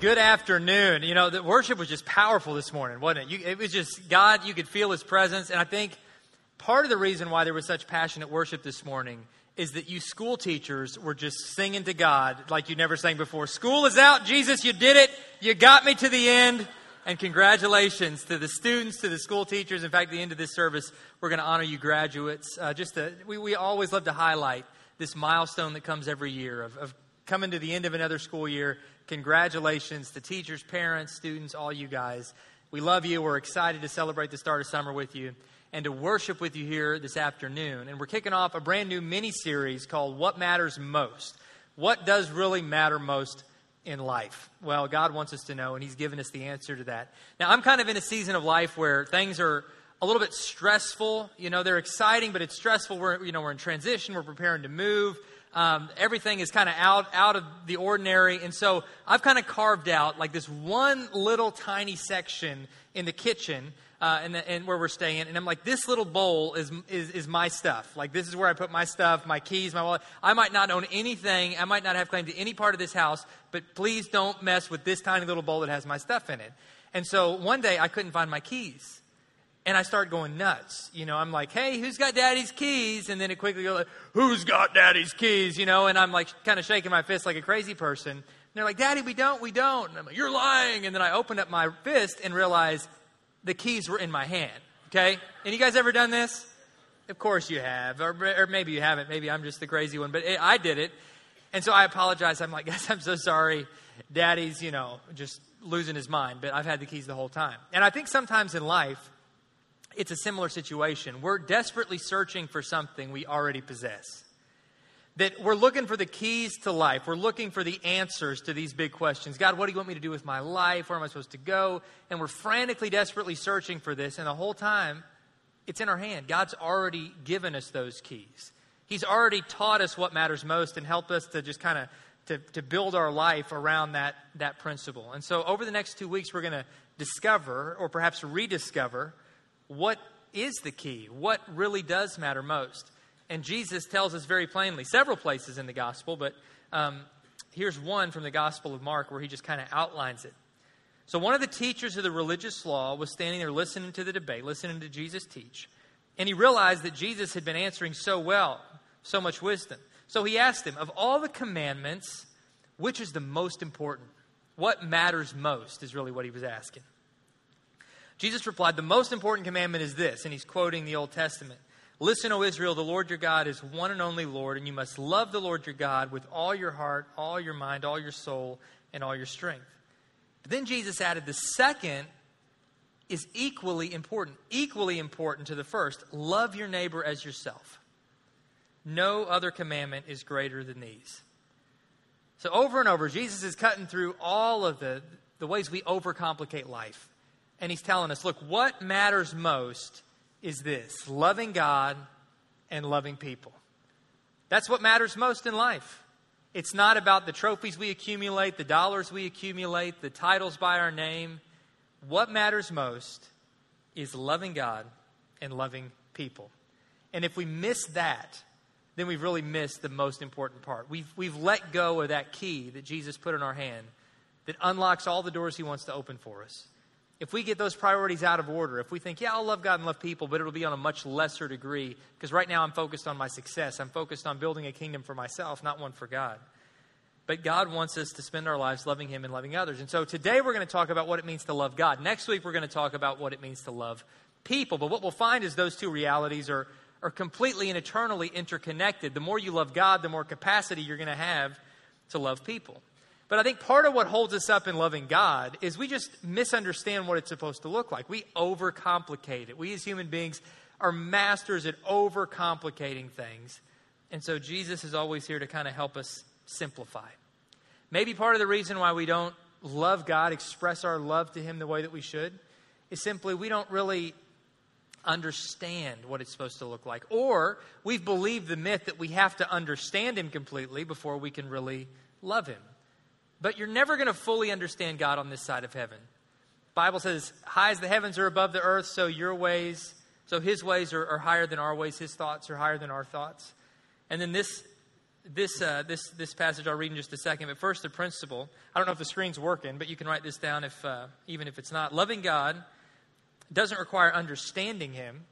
Good afternoon. You know, the worship was just powerful this morning, wasn't it? You, it was just God, you could feel His presence. And I think part of the reason why there was such passionate worship this morning is that you school teachers were just singing to God like you never sang before. School is out, Jesus, you did it. You got me to the end. And congratulations to the students, to the school teachers. In fact, at the end of this service, we're going to honor you graduates. Uh, just to, we, we always love to highlight this milestone that comes every year of, of coming to the end of another school year Congratulations to teachers, parents, students, all you guys. We love you. We're excited to celebrate the start of summer with you and to worship with you here this afternoon. And we're kicking off a brand new mini series called What Matters Most. What does really matter most in life? Well, God wants us to know, and He's given us the answer to that. Now, I'm kind of in a season of life where things are a little bit stressful. You know, they're exciting, but it's stressful. We're, you know, we're in transition, we're preparing to move. Um, everything is kind of out out of the ordinary, and so I've kind of carved out like this one little tiny section in the kitchen, uh, and, the, and, where we're staying, and I'm like, this little bowl is, is is my stuff. Like this is where I put my stuff, my keys, my wallet. I might not own anything, I might not have claim to any part of this house, but please don't mess with this tiny little bowl that has my stuff in it. And so one day I couldn't find my keys. And I start going nuts. You know, I'm like, hey, who's got daddy's keys? And then it quickly goes like, who's got daddy's keys? You know, and I'm like kind of shaking my fist like a crazy person. And they're like, daddy, we don't, we don't. And I'm like, you're lying. And then I open up my fist and realize the keys were in my hand. Okay? And you guys ever done this? Of course you have. Or, or maybe you haven't. Maybe I'm just the crazy one. But it, I did it. And so I apologize. I'm like, guys, I'm so sorry. Daddy's, you know, just losing his mind. But I've had the keys the whole time. And I think sometimes in life, it's a similar situation. We're desperately searching for something we already possess. That we're looking for the keys to life. We're looking for the answers to these big questions. God, what do you want me to do with my life? Where am I supposed to go? And we're frantically, desperately searching for this. And the whole time, it's in our hand. God's already given us those keys. He's already taught us what matters most and helped us to just kind of to, to build our life around that, that principle. And so over the next two weeks, we're going to discover or perhaps rediscover what is the key? What really does matter most? And Jesus tells us very plainly, several places in the gospel, but um, here's one from the Gospel of Mark where he just kind of outlines it. So, one of the teachers of the religious law was standing there listening to the debate, listening to Jesus teach. And he realized that Jesus had been answering so well, so much wisdom. So he asked him, Of all the commandments, which is the most important? What matters most is really what he was asking. Jesus replied, The most important commandment is this, and he's quoting the Old Testament. Listen, O Israel, the Lord your God is one and only Lord, and you must love the Lord your God with all your heart, all your mind, all your soul, and all your strength. But then Jesus added, The second is equally important, equally important to the first. Love your neighbor as yourself. No other commandment is greater than these. So, over and over, Jesus is cutting through all of the, the ways we overcomplicate life and he's telling us look, what matters most is this loving God and loving people. That's what matters most in life. It's not about the trophies we accumulate, the dollars we accumulate, the titles by our name. What matters most is loving God and loving people. And if we miss that, then we've really missed the most important part. We've, we've let go of that key that Jesus put in our hand that unlocks all the doors he wants to open for us if we get those priorities out of order, if we think, yeah, I'll love God and love people, but it'll be on a much lesser degree, because right now I'm focused on my success. I'm focused on building a kingdom for myself, not one for God. But God wants us to spend our lives loving Him and loving others. And so today we're going to talk about what it means to love God. Next week we're going to talk about what it means to love people. But what we'll find is those two realities are, are completely and eternally interconnected. The more you love God, the more capacity you're going to have to love people. But I think part of what holds us up in loving God is we just misunderstand what it's supposed to look like. We overcomplicate it. We as human beings are masters at overcomplicating things. And so Jesus is always here to kind of help us simplify. Maybe part of the reason why we don't love God, express our love to Him the way that we should, is simply we don't really understand what it's supposed to look like. Or we've believed the myth that we have to understand Him completely before we can really love Him. But you're never going to fully understand God on this side of heaven. Bible says, high as the heavens are above the earth, so your ways, so his ways are, are higher than our ways, his thoughts are higher than our thoughts. And then this this, uh, this, this passage I'll read in just a second. But first, the principle. I don't know if the screen's working, but you can write this down if, uh, even if it's not. Loving God doesn't require understanding Him,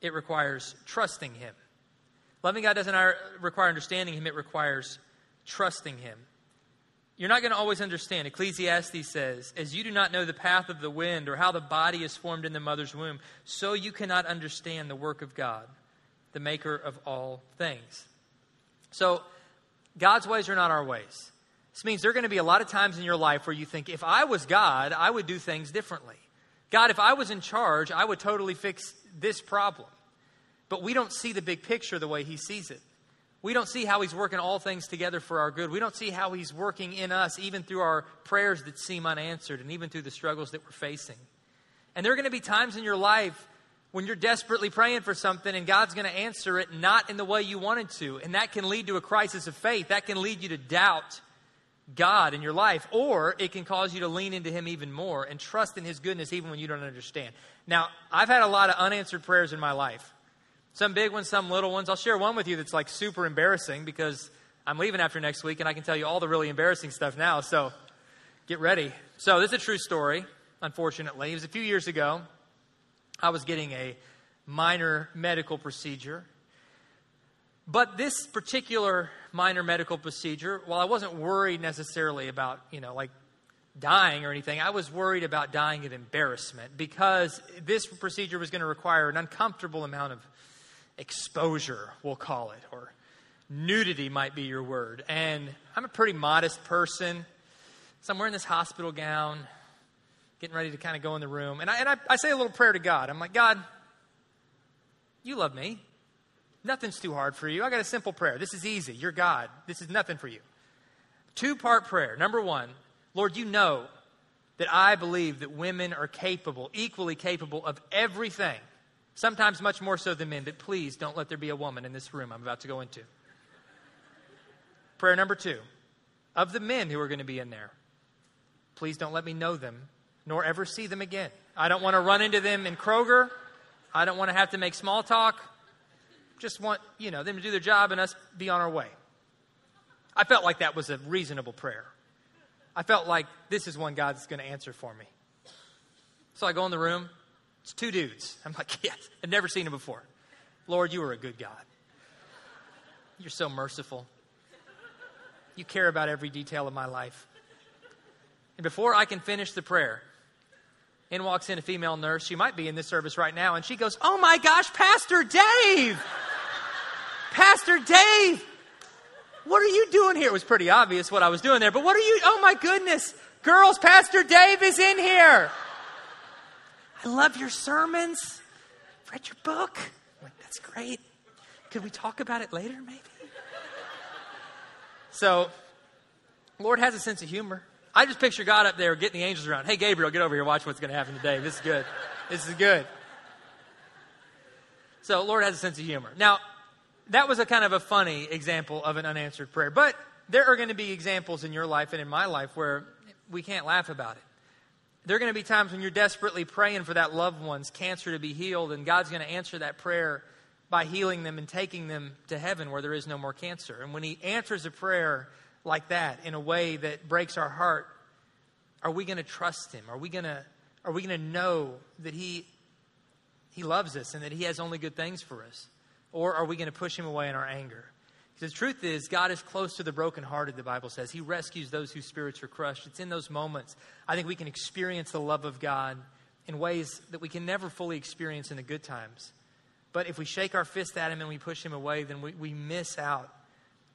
it requires trusting Him. Loving God doesn't require understanding Him, it requires trusting Him. You're not going to always understand. Ecclesiastes says, As you do not know the path of the wind or how the body is formed in the mother's womb, so you cannot understand the work of God, the maker of all things. So, God's ways are not our ways. This means there are going to be a lot of times in your life where you think, if I was God, I would do things differently. God, if I was in charge, I would totally fix this problem. But we don't see the big picture the way He sees it. We don't see how He's working all things together for our good. We don't see how He's working in us, even through our prayers that seem unanswered and even through the struggles that we're facing. And there are going to be times in your life when you're desperately praying for something and God's going to answer it not in the way you wanted to. And that can lead to a crisis of faith. That can lead you to doubt God in your life. Or it can cause you to lean into Him even more and trust in His goodness even when you don't understand. Now, I've had a lot of unanswered prayers in my life. Some big ones, some little ones. I'll share one with you that's like super embarrassing because I'm leaving after next week and I can tell you all the really embarrassing stuff now. So get ready. So this is a true story, unfortunately. It was a few years ago. I was getting a minor medical procedure. But this particular minor medical procedure, while I wasn't worried necessarily about, you know, like dying or anything, I was worried about dying of embarrassment because this procedure was going to require an uncomfortable amount of exposure, we'll call it, or nudity might be your word. And I'm a pretty modest person. So I'm wearing this hospital gown, getting ready to kind of go in the room. And I, and I, I say a little prayer to God. I'm like, God, you love me. Nothing's too hard for you. I got a simple prayer. This is easy. You're God. This is nothing for you. Two part prayer. Number one, Lord, you know that I believe that women are capable, equally capable of everything, sometimes much more so than men, but please don't let there be a woman in this room I'm about to go into. Prayer number two, of the men who are going to be in there, please don't let me know them nor ever see them again. I don't want to run into them in Kroger. I don't want to have to make small talk. Just want, you know, them to do their job and us be on our way. I felt like that was a reasonable prayer. I felt like this is one God's going to answer for me. So I go in the room. It's two dudes. I'm like, yes, I've never seen him before. Lord, you are a good God. You're so merciful. You care about every detail of my life. And before I can finish the prayer, in walks in a female nurse. She might be in this service right now. And she goes, Oh my gosh, Pastor Dave! Pastor Dave! What are you doing here? It was pretty obvious what I was doing there, but what are you? Oh my goodness. Girls, Pastor Dave is in here. I love your sermons. Read your book. I'm like, that's great. Could we talk about it later, maybe? So, Lord has a sense of humor. I just picture God up there getting the angels around. Hey, Gabriel, get over here. Watch what's going to happen today. This is good. This is good. So, Lord has a sense of humor. Now, that was a kind of a funny example of an unanswered prayer. But there are going to be examples in your life and in my life where we can't laugh about it. There are going to be times when you're desperately praying for that loved one's cancer to be healed, and God's going to answer that prayer by healing them and taking them to heaven where there is no more cancer. And when He answers a prayer, like that in a way that breaks our heart, are we going to trust him? Are we going to are we going to know that he he loves us and that he has only good things for us? Or are we going to push him away in our anger? The truth is, God is close to the brokenhearted, the Bible says. He rescues those whose spirits are crushed. It's in those moments I think we can experience the love of God in ways that we can never fully experience in the good times. But if we shake our fist at him and we push him away, then we, we miss out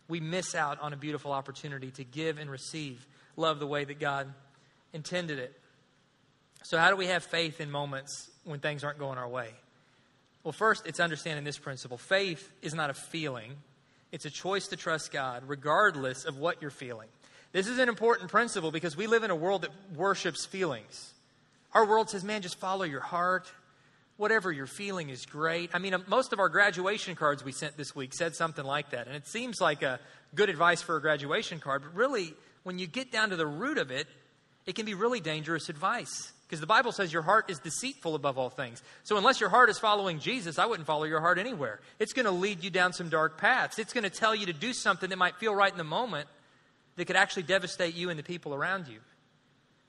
we miss out on a beautiful opportunity to give and receive love the way that God intended it. So, how do we have faith in moments when things aren't going our way? Well, first, it's understanding this principle faith is not a feeling, it's a choice to trust God regardless of what you're feeling. This is an important principle because we live in a world that worships feelings. Our world says, man, just follow your heart. whatever you're feeling is great. I mean, uh, most of our graduation cards we sent this week said something like that. And it seems like a good advice for a graduation card, but really, when you get down to the root of it, it can be really dangerous advice. Because the Bible says your heart is deceitful above all things. So, unless your heart is following Jesus, I wouldn't follow your heart anywhere. It's going to lead you down some dark paths. It's going to tell you to do something that might feel right in the moment that could actually devastate you and the people around you.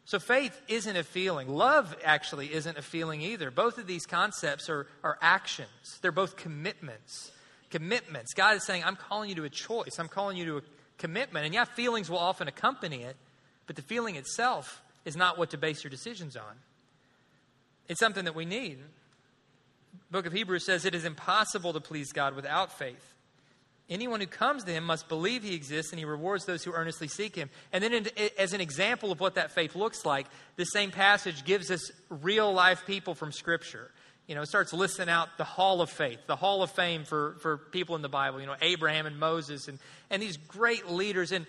So, faith isn't a feeling. Love actually isn't a feeling either. Both of these concepts are, are actions, they're both commitments. Commitments. God is saying, I'm calling you to a choice, I'm calling you to a commitment. And yeah, feelings will often accompany it, but the feeling itself is not what to base your decisions on. It's something that we need. The book of Hebrews says it is impossible to please God without faith. Anyone who comes to him must believe he exists and he rewards those who earnestly seek him. And then, in, as an example of what that faith looks like, the same passage gives us real life people from Scripture. You know, it starts listing out the hall of faith, the hall of fame for, for people in the Bible, you know, Abraham and Moses and, and these great leaders. And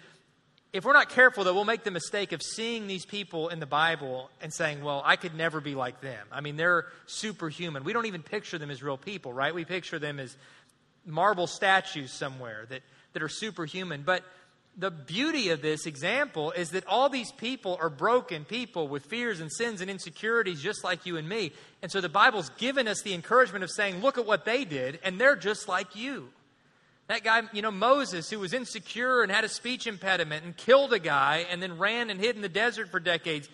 if we're not careful, though, we'll make the mistake of seeing these people in the Bible and saying, well, I could never be like them. I mean, they're superhuman. We don't even picture them as real people, right? We picture them as marble statues somewhere that, that are superhuman. But the beauty of this example is that all these people are broken people with fears and sins and insecurities just like you and me. And so the Bible's given us the encouragement of saying, look at what they did, and they're just like you. That guy, you know, Moses, who was insecure and had a speech impediment and killed a guy and then ran and hid in the desert for decades,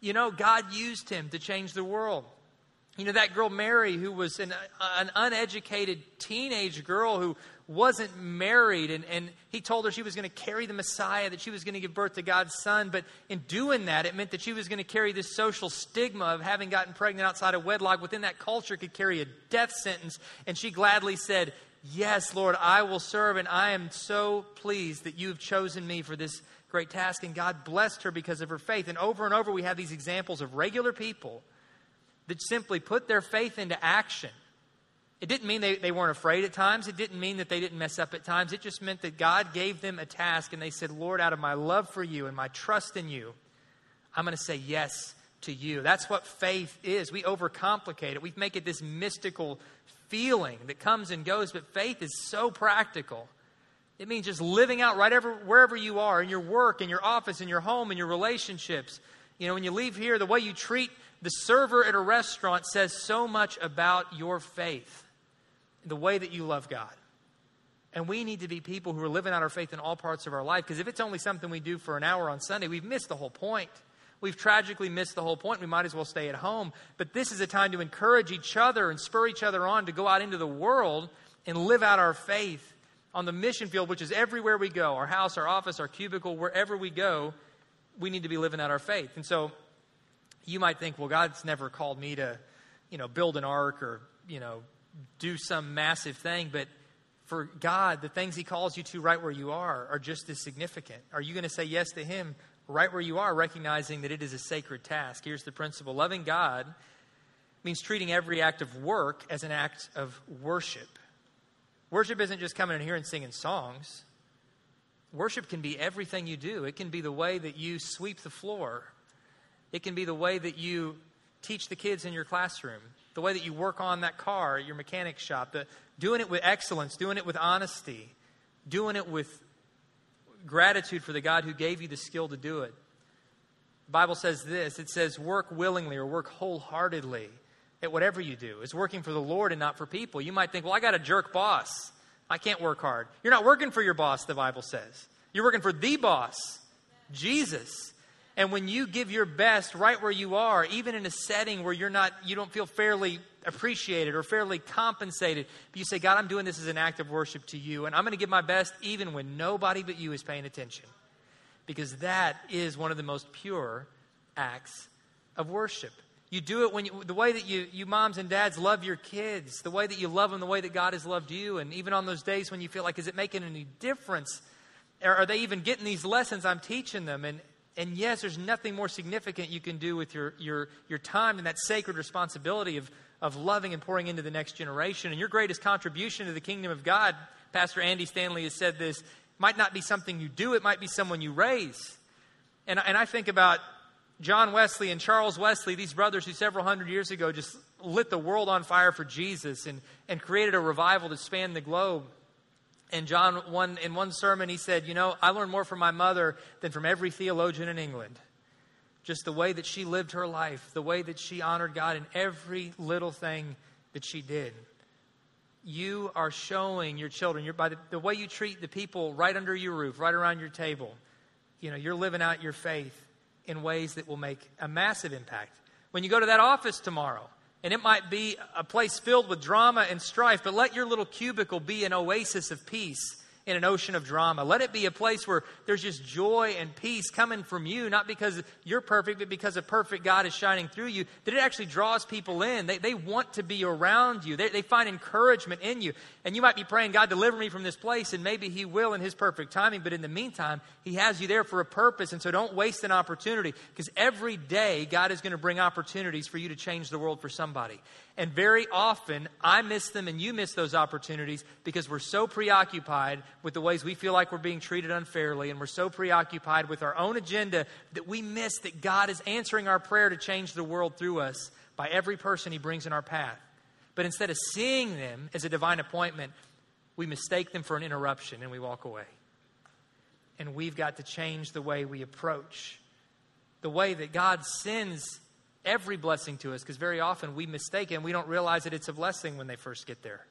you know, God used him to change the world. You know, that girl Mary, who was an, an uneducated teenage girl who wasn't married, and, and he told her she was going to carry the Messiah, that she was going to give birth to God's son. But in doing that, it meant that she was going to carry this social stigma of having gotten pregnant outside of wedlock. Within that culture, could carry a death sentence. And she gladly said, Yes, Lord, I will serve, and I am so pleased that you have chosen me for this great task. And God blessed her because of her faith. And over and over, we have these examples of regular people that simply put their faith into action. It didn't mean they, they weren't afraid at times. It didn't mean that they didn't mess up at times. It just meant that God gave them a task and they said, Lord, out of my love for you and my trust in you, I'm going to say yes to you. That's what faith is. We overcomplicate it. We make it this mystical feeling that comes and goes, but faith is so practical. It means just living out right ever, wherever you are, in your work, in your office, in your home, in your relationships. You know, when you leave here, the way you treat the server at a restaurant says so much about your faith, the way that you love God. And we need to be people who are living out our faith in all parts of our life, because if it's only something we do for an hour on Sunday, we've missed the whole point. We've tragically missed the whole point. We might as well stay at home. But this is a time to encourage each other and spur each other on to go out into the world and live out our faith on the mission field, which is everywhere we go our house, our office, our cubicle, wherever we go, we need to be living out our faith. And so you might think, well, God's never called me to, you know, build an ark or, you know, do some massive thing. But for God, the things He calls you to right where you are are just as significant. Are you going to say yes to Him right where you are, recognizing that it is a sacred task. Here's the principle loving God means treating every act of work as an act of worship. Worship isn't just coming in here and singing songs. Worship can be everything you do. It can be the way that you sweep the floor. It can be the way that you teach the kids in your classroom, the way that you work on that car at your mechanic shop, the, doing it with excellence, doing it with honesty, doing it with gratitude for the God who gave you the skill to do it. The Bible says this it says, work willingly or work wholeheartedly at whatever you do. It's working for the Lord and not for people. You might think, well, I got a jerk boss. I can't work hard. You're not working for your boss, the Bible says. You're working for the boss, Jesus. And when you give your best right where you are, even in a setting where you're not, you don't feel fairly appreciated or fairly compensated, but you say, God, I'm doing this as an act of worship to you, and I'm going to give my best even when nobody but you is paying attention. Because that is one of the most pure acts of worship. You do it when you, the way that you, you moms and dads love your kids, the way that you love them, the way that God has loved you, and even on those days when you feel like, is it making any difference? Are, are they even getting these lessons I'm teaching them? And, and yes, there's nothing more significant you can do with your, your, your time and that sacred responsibility of, of loving and pouring into the next generation. And your greatest contribution to the kingdom of God, Pastor Andy Stanley has said this, might not be something you do, it might be someone you raise. And, and I think about John Wesley and Charles Wesley, these brothers who several hundred years ago just lit the world on fire for Jesus and, and created a revival to span the globe. And John, one, in one sermon, he said, You know, I learned more from my mother than from every theologian in England. Just the way that she lived her life, the way that she honored God in every little thing that she did. You are showing your children, you're, by the, the way you treat the people right under your roof, right around your table, you know, you're living out your faith in ways that will make a massive impact. When you go to that office tomorrow, and it might be a place filled with drama and strife, but let your little cubicle be an oasis of peace in an ocean of drama. Let it be a place where there's just joy and peace coming from you, not because you're perfect, but because a perfect God is shining through you, that it actually draws people in. They, they want to be around you, they, they find encouragement in you. And you might be praying, God, deliver me from this place, and maybe He will in His perfect timing, but in the meantime, He has you there for a purpose. And so don't waste an opportunity, because every day, God is going to bring opportunities for you to change the world for somebody. And very often, I miss them and you miss those opportunities because we're so preoccupied with the ways we feel like we're being treated unfairly, and we're so preoccupied with our own agenda that we miss that God is answering our prayer to change the world through us by every person He brings in our path. But instead of seeing them as a divine appointment, we mistake them for an interruption and we walk away. And we've got to change the way we approach the way that God sends every blessing to us because very often we mistake it and we don't realize that it's a blessing when they first get there.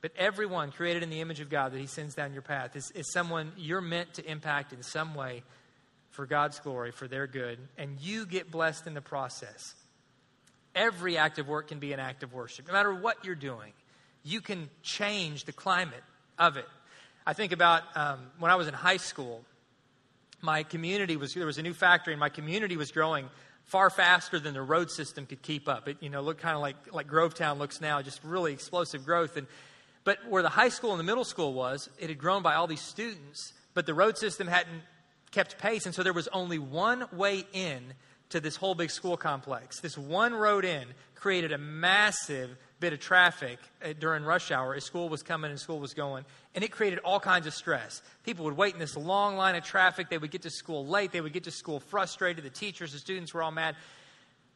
But everyone created in the image of God that He sends down your path is, is someone you're meant to impact in some way for God's glory, for their good, and you get blessed in the process. Every act of work can be an act of worship. No matter what you're doing, you can change the climate of it. I think about um, when I was in high school, my community was, there was a new factory, and my community was growing far faster than the road system could keep up. It, you know, looked kind of like, like Grovetown looks now, just really explosive growth. And, but where the high school and the middle school was, it had grown by all these students, but the road system hadn't kept pace. And so there was only one way in to this whole big school complex. This one road in created a massive bit of traffic uh, during rush hour as school was coming and school was going. And it created all kinds of stress. People would wait in this long line of traffic. They would get to school late. They would get to school frustrated. The teachers, the students were all mad.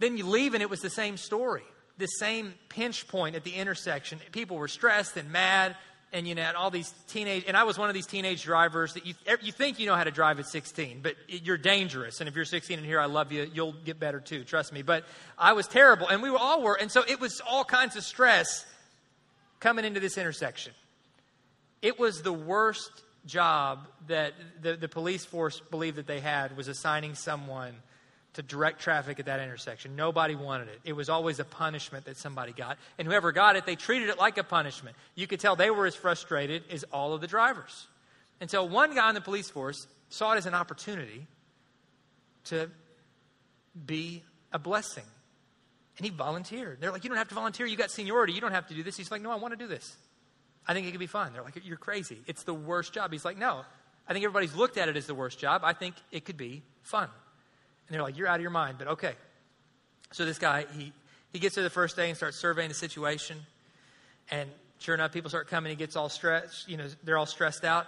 Then you leave and it was the same story. The same pinch point at the intersection. People were stressed and mad and you know, all these teenage, and I was one of these teenage drivers that you, er, you think you know how to drive at 16, but you're dangerous. And if you're 16 and here, I love you, you'll get better too, trust me. But I was terrible, and we all were, and so it was all kinds of stress coming into this intersection. It was the worst job that the, the police force believed that they had was assigning someone to direct traffic at that intersection. Nobody wanted it. It was always a punishment that somebody got. And whoever got it, they treated it like a punishment. You could tell they were as frustrated as all of the drivers. And so one guy in the police force saw it as an opportunity to be a blessing. And he volunteered. They're like, You don't have to volunteer. You got seniority. You don't have to do this. He's like, No, I want to do this. I think it could be fun. They're like, You're crazy. It's the worst job. He's like, No, I think everybody's looked at it as the worst job. I think it could be fun. And they're like, You're out of your mind, but okay. So this guy, he, he gets there the first day and starts surveying the situation. And sure enough, people start coming. He gets all stressed. You know, they're all stressed out.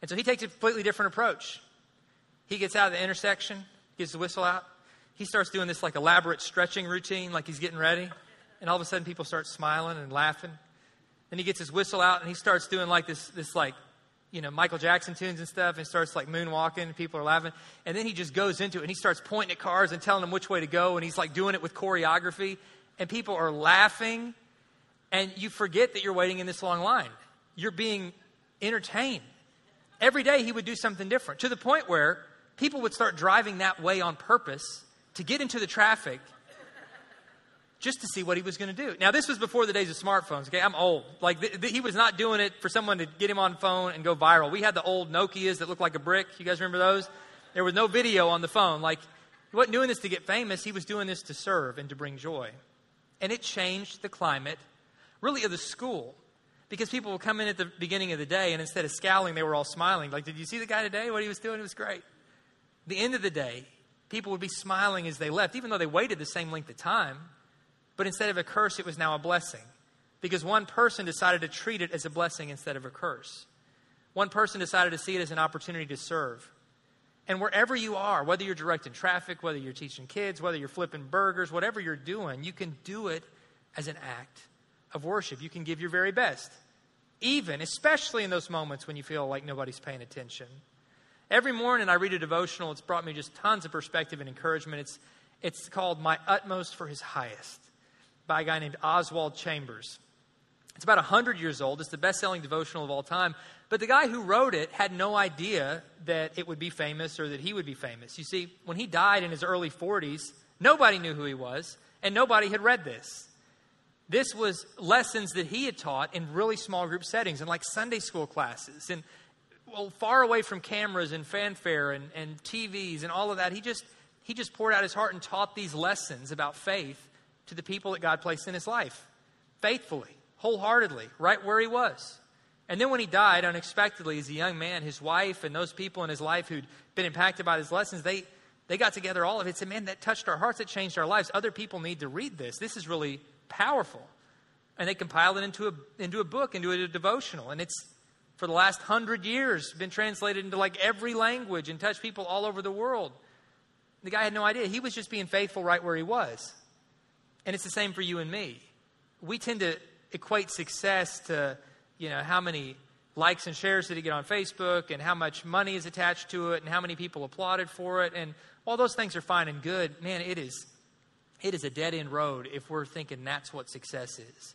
And so he takes a completely different approach. He gets out of the intersection, gets the whistle out. He starts doing this like elaborate stretching routine, like he's getting ready. And all of a sudden, people start smiling and laughing. Then he gets his whistle out and he starts doing like this, this like you know, Michael Jackson tunes and stuff and starts like moonwalking people are laughing. And then he just goes into it and he starts pointing at cars and telling them which way to go and he's like doing it with choreography and people are laughing and you forget that you're waiting in this long line. You're being entertained. Every day he would do something different to the point where people would start driving that way on purpose to get into the traffic just to see what he was going to do. Now, this was before the days of smartphones, okay? I'm old. Like, th- th- he was not doing it for someone to get him on phone and go viral. We had the old Nokias that looked like a brick. You guys remember those? There was no video on the phone. Like, he wasn't doing this to get famous, he was doing this to serve and to bring joy. And it changed the climate, really, of the school. Because people would come in at the beginning of the day, and instead of scowling, they were all smiling. Like, did you see the guy today? What he was doing? It was great. The end of the day, people would be smiling as they left, even though they waited the same length of time but instead of a curse, it was now a blessing. Because one person decided to treat it as a blessing instead of a curse. One person decided to see it as an opportunity to serve. And wherever you are, whether you're directing traffic, whether you're teaching kids, whether you're flipping burgers, whatever you're doing, you can do it as an act of worship. You can give your very best, even, especially in those moments when you feel like nobody's paying attention. Every morning I read a devotional. It's brought me just tons of perspective and encouragement. It's, it's called My Utmost for His Highest by a guy named Oswald Chambers. It's about 100 years old. It's the best selling devotional of all time. But the guy who wrote it had no idea that it would be famous or that he would be famous. You see, when he died in his early 40s, nobody knew who he was, and nobody had read this. This was lessons that he had taught in really small group settings, and like Sunday school classes, and well, far away from cameras and fanfare and, and TVs and all of that. He just, he just poured out his heart and taught these lessons about faith to the people that God placed in his life faithfully, wholeheartedly, right where he was. And then when he died unexpectedly as a young man, his wife and those people in his life who'd been impacted by his lessons, they, they got together all of it and said, Man, that touched our hearts, that changed our lives. Other people need to read this. This is really powerful. And they compiled it into a, into a book, into a devotional. And it's, for the last hundred years, been translated into like every language and touched people all over the world. The guy had no idea. He was just being faithful right where he was. And it's the same for you and me. We tend to equate success to you know, how many likes and shares did he get on Facebook and how much money is attached to it and how many people applauded for it. And while those things are fine and good, man, it is, it is a dead end road if we're thinking that's what success is.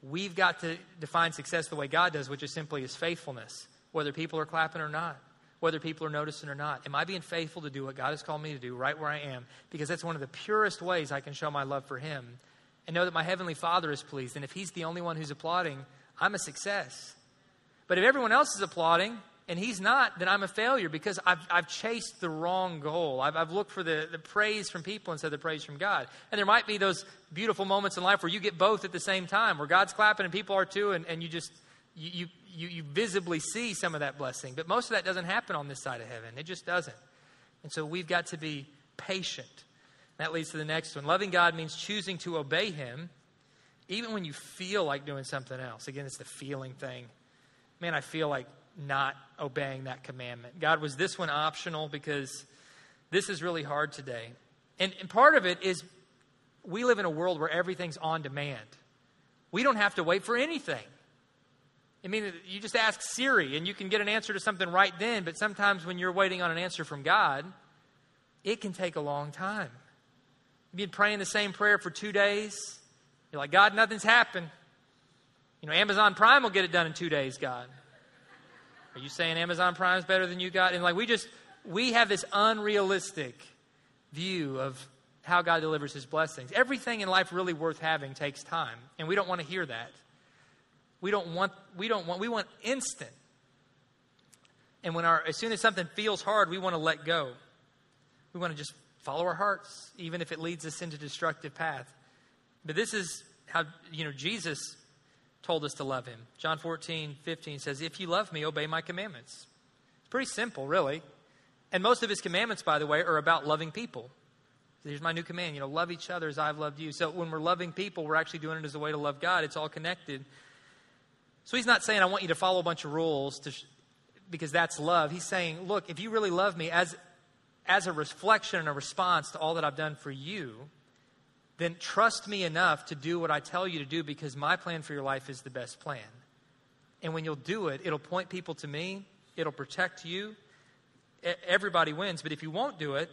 We've got to define success the way God does, which is simply his faithfulness, whether people are clapping or not, whether people are noticing or not. Am I being faithful to do what God has called me to do right where I am? Because that's one of the purest ways I can show my love for him and know that my heavenly Father is pleased. And if he's the only one who's applauding, I'm a success. But if everyone else is applauding and he's not, then I'm a failure because I've, I've chased the wrong goal. I've, I've looked for the, the praise from people instead of the praise from God. And there might be those beautiful moments in life where you get both at the same time, where God's clapping and people are too, and, and you just, you, you, you visibly see some of that blessing. But most of that doesn't happen on this side of heaven. It just doesn't. And so we've got to be patient. That leads to the next one. Loving God means choosing to obey Him even when you feel like doing something else. Again, it's the feeling thing. Man, I feel like not obeying that commandment. God, was this one optional? Because this is really hard today. And, and part of it is we live in a world where everything's on demand. We don't have to wait for anything. I mean, you just ask Siri and you can get an answer to something right then, but sometimes when you're waiting on an answer from God, it can take a long time. You've been praying the same prayer for two days, you're like, God, nothing's happened. You know, Amazon Prime will get it done in two days, God. Are you saying Amazon Prime is better than you got? And like, we just, we have this unrealistic view of how God delivers his blessings. Everything in life really worth having takes time, and we don't want to hear that. We don't want, we don't want, we want instant. And when our, as soon as something feels hard, we want to let go. We want to just follow our hearts, even if it leads us into destructive path. But this is how, you know, Jesus told us to love him. John 14, 15 says, If you love me, obey my commandments. It's pretty simple, really. And most of his commandments, by the way, are about loving people. Here's my new command, you know, love each other as I've loved you. So when we're loving people, we're actually doing it as a way to love God. It's all connected. So he's not saying, I want you to follow a bunch of rules sh- because that's love. He's saying, look, if you really love me as, as a reflection and a response to all that I've done for you, then trust me enough to do what I tell you to do because my plan for your life is the best plan. And when you'll do it, it'll point people to me, it'll protect you. Everybody wins, but if you won't do it,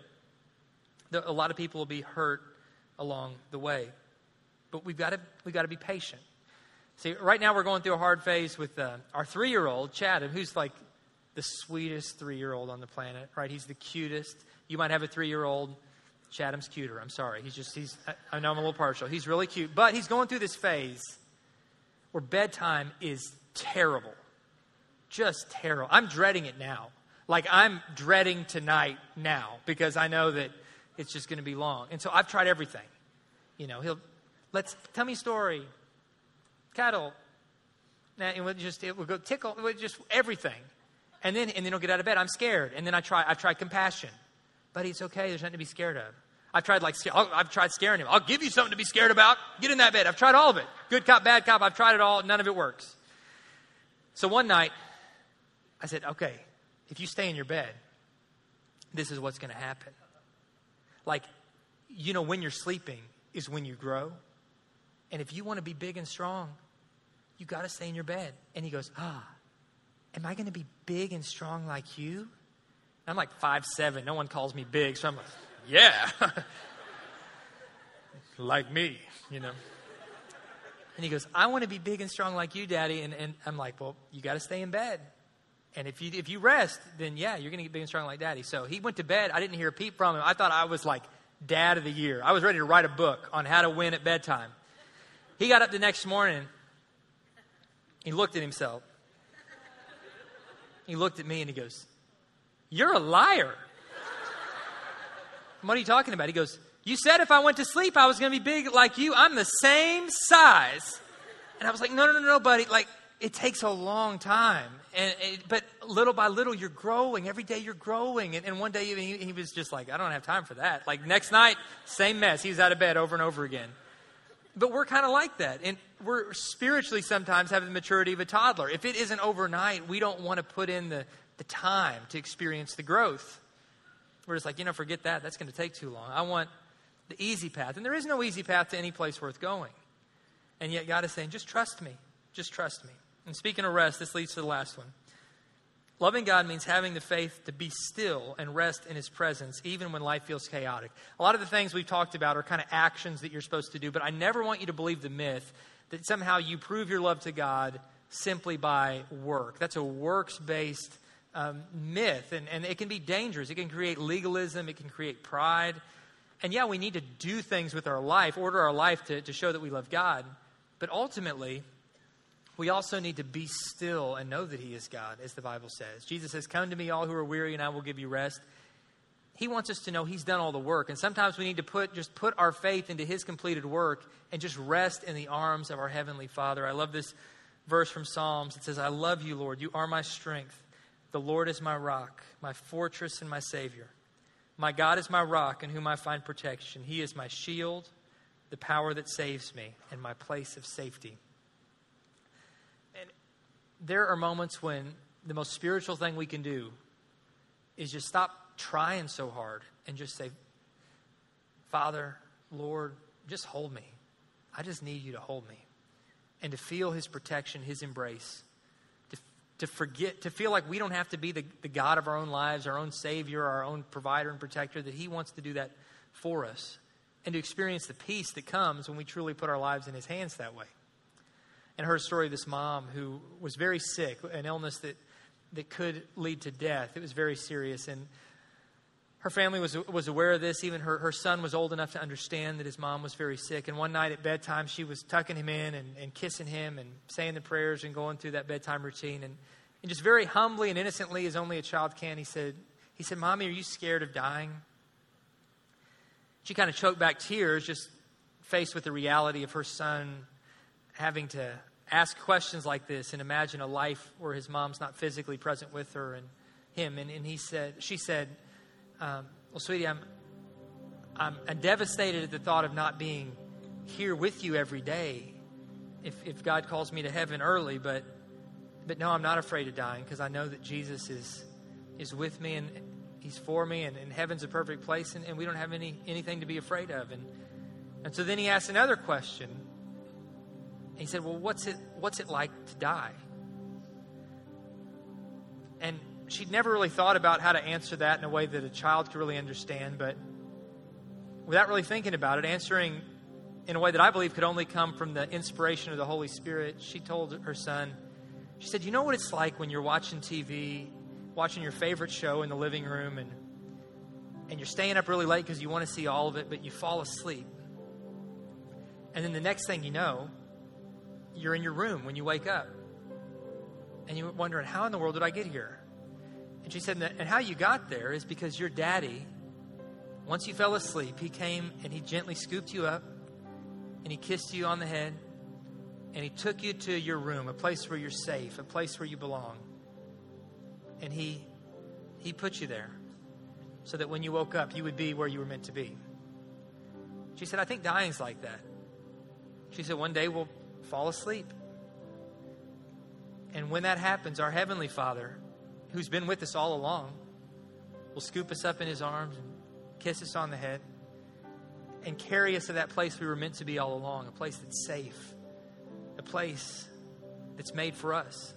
a lot of people will be hurt along the way. But we've got to, we've got to be patient. See, right now we're going through a hard phase with uh, our three year old, Chad, who's like the sweetest three year old on the planet, right? He's the cutest. You might have a three year old Chatham's cuter. I'm sorry. He's just, he's, I know I'm a little partial. He's really cute. But he's going through this phase where bedtime is terrible. Just terrible. I'm dreading it now. Like I'm dreading tonight now because I know that it's just going to be long. And so I've tried everything. You know, he'll, let's, tell me a story. Cuddle. And we'll just, it will go tickle, just everything. And then, and then he'll get out of bed. I'm scared. And then I try, I've tried compassion buddy, it's okay. There's nothing to be scared of. I've tried like I've tried scaring him. I'll give you something to be scared about. Get in that bed. I've tried all of it. Good cop, bad cop. I've tried it all. None of it works. So one night, I said, okay, if you stay in your bed, this is what's going to happen. Like, you know, when you're sleeping is when you grow. And if you want to be big and strong, you got to stay in your bed. And he goes, Ah, am I going to be big and strong like you? I'm like five seven. No one calls me big, so I'm like, yeah, like me, you know. And he goes, I want to be big and strong like you, Daddy. And, and I'm like, well, you got to stay in bed. And if you, if you rest, then yeah, you're going to get big and strong like Daddy. So he went to bed. I didn't hear a peep from him. I thought I was like dad of the year. I was ready to write a book on how to win at bedtime. He got up the next morning. He looked at himself. He looked at me and he goes, You're a liar. what are you talking about? He goes, You said if I went to sleep, I was going to be big like you. I'm the same size. And I was like, No, no, no, no, buddy. Like, it takes a long time. And it, but little by little, you're growing. Every day, you're growing. And, and one day, he, he was just like, I don't have time for that. Like, next night, same mess. He was out of bed over and over again. But we're kind of like that. And we're spiritually sometimes have the maturity of a toddler. If it isn't overnight, we don't want to put in the, the time to experience the growth. We're just like, you know, forget that. That's going to take too long. I want the easy path. And there is no easy path to any place worth going. And yet God is saying, just trust me. Just trust me. And speaking of rest, this leads to the last one. Loving God means having the faith to be still and rest in His presence, even when life feels chaotic. A lot of the things we've talked about are kind of actions that you're supposed to do, but I never want you to believe the myth that somehow you prove your love to God simply by work. That's a works based um, myth, and, and it can be dangerous. It can create legalism, it can create pride. And yeah, we need to do things with our life, order our life to, to show that we love God. But ultimately, we also need to be still and know that He is God, as the Bible says. Jesus says, Come to me, all who are weary, and I will give you rest. He wants us to know He's done all the work. And sometimes we need to put, just put our faith into His completed work and just rest in the arms of our Heavenly Father. I love this verse from Psalms. It says, I love you, Lord. You are my strength. The Lord is my rock, my fortress, and my Savior. My God is my rock in whom I find protection. He is my shield, the power that saves me, and my place of safety And there are moments when the most spiritual thing we can do is just stop trying so hard and just say, Father, Lord, just hold me. I just need you to hold me. And to feel his protection, his embrace. To, to forget, to feel like we don't have to be the, the God of our own lives, our own Savior, our own provider and protector, that he wants to do that for us. And to experience the peace that comes when we truly put our lives in his hands that way and heard a story of this mom who was very sick, an illness that, that could lead to death. It was very serious. And her family was, was aware of this. Even her, her son was old enough to understand that his mom was very sick. And one night at bedtime, she was tucking him in and, and kissing him and saying the prayers and going through that bedtime routine. And, and just very humbly and innocently, as only a child can, he said, he said, Mommy, are you scared of dying? She kind of choked back tears, just faced with the reality of her son having to ask questions like this and imagine a life where his mom's not physically present with her and him. And, and he said, she said, um, well, sweetie, I'm, I'm, I'm, devastated at the thought of not being here with you every day if, if God calls me to heaven early, but, but no, I'm not afraid of dying because I know that Jesus is, is with me and he's for me and, and heaven's a perfect place and, and we don't have any, anything to be afraid of. And, and so then he asked another question he said, Well, what's it, what's it like to die? And she'd never really thought about how to answer that in a way that a child could really understand, but without really thinking about it, answering in a way that I believe could only come from the inspiration of the Holy Spirit, she told her son, She said, You know what it's like when you're watching TV, watching your favorite show in the living room, and, and you're staying up really late because you want to see all of it, but you fall asleep. And then the next thing you know, you're in your room when you wake up. And you're wondering, how in the world did I get here? And she said, and how you got there is because your daddy, once you fell asleep, he came and he gently scooped you up and he kissed you on the head and he took you to your room, a place where you're safe, a place where you belong. And he he put you there so that when you woke up, you would be where you were meant to be. She said, I think dying's like that. She said, one day we'll fall asleep. And when that happens, our Heavenly Father, who's been with us all along, will scoop us up in His arms and kiss us on the head. and carry us to that place we were meant to be all along a place that's safe, a place that's made for us.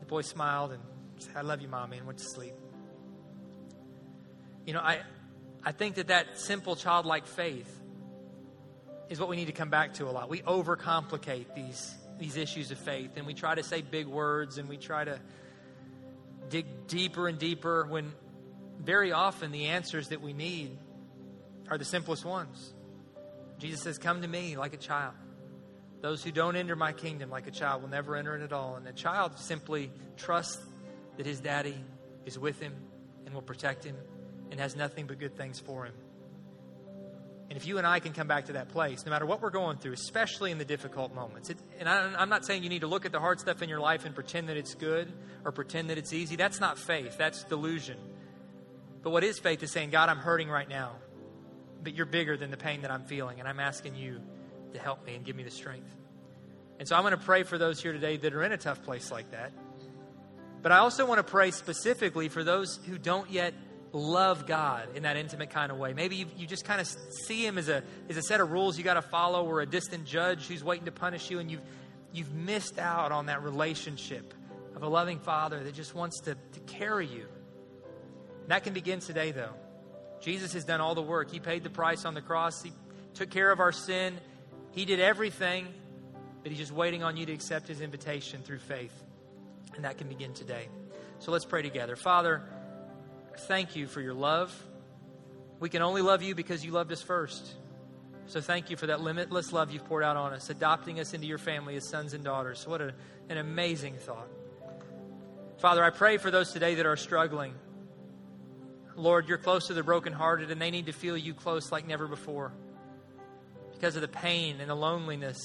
The boy smiled and said, I love you, mommy, and went to sleep. You know, I, I think that that simple childlike faith is what we need to come back to a lot. We overcomplicate these, these issues of faith and we try to say big words and we try to dig deeper and deeper when very often the answers that we need are the simplest ones. Jesus says, Come to me like a child. Those who don't enter my kingdom like a child will never enter it at all. And a child simply trusts that his daddy is with him and will protect him and has nothing but good things for him. And if you and I can come back to that place, no matter what we're going through, especially in the difficult moments, it, and I, I'm not saying you need to look at the hard stuff in your life and pretend that it's good or pretend that it's easy. That's not faith, that's delusion. But what is faith is saying, God, I'm hurting right now, but you're bigger than the pain that I'm feeling, and I'm asking you to help me and give me the strength. And so I'm going to pray for those here today that are in a tough place like that. But I also want to pray specifically for those who don't yet love God in that intimate kind of way. Maybe you, you just kind of see Him as a, as a set of rules you got to follow or a distant judge who's waiting to punish you, and you've, you've missed out on that relationship of a loving Father that just wants to, to carry you. That can begin today, though. Jesus has done all the work. He paid the price on the cross, He took care of our sin, He did everything, but He's just waiting on you to accept His invitation through faith. And that can begin today. So let's pray together. Father, thank you for your love. We can only love you because you loved us first. So thank you for that limitless love you've poured out on us, adopting us into your family as sons and daughters. What a, an amazing thought. Father, I pray for those today that are struggling. Lord, you're close to the brokenhearted, and they need to feel you close like never before because of the pain and the loneliness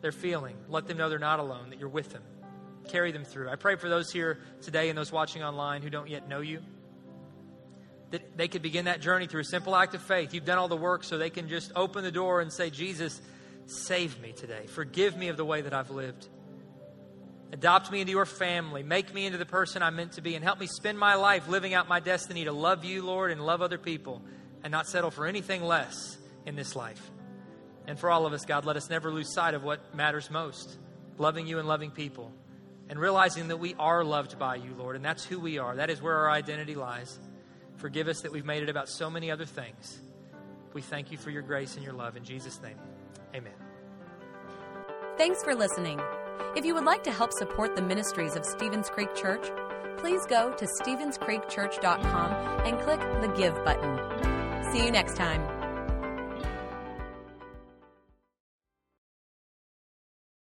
they're feeling. Let them know they're not alone, that you're with them. Carry them through. I pray for those here today and those watching online who don't yet know you that they could begin that journey through a simple act of faith. You've done all the work so they can just open the door and say, Jesus, save me today. Forgive me of the way that I've lived. Adopt me into your family. Make me into the person I'm meant to be. And help me spend my life living out my destiny to love you, Lord, and love other people and not settle for anything less in this life. And for all of us, God, let us never lose sight of what matters most loving you and loving people. And realizing that we are loved by you, Lord, and that's who we are. That is where our identity lies. Forgive us that we've made it about so many other things. We thank you for your grace and your love. In Jesus' name, amen. Thanks for listening. If you would like to help support the ministries of Stevens Creek Church, please go to StevensCreekChurch.com and click the Give button. See you next time.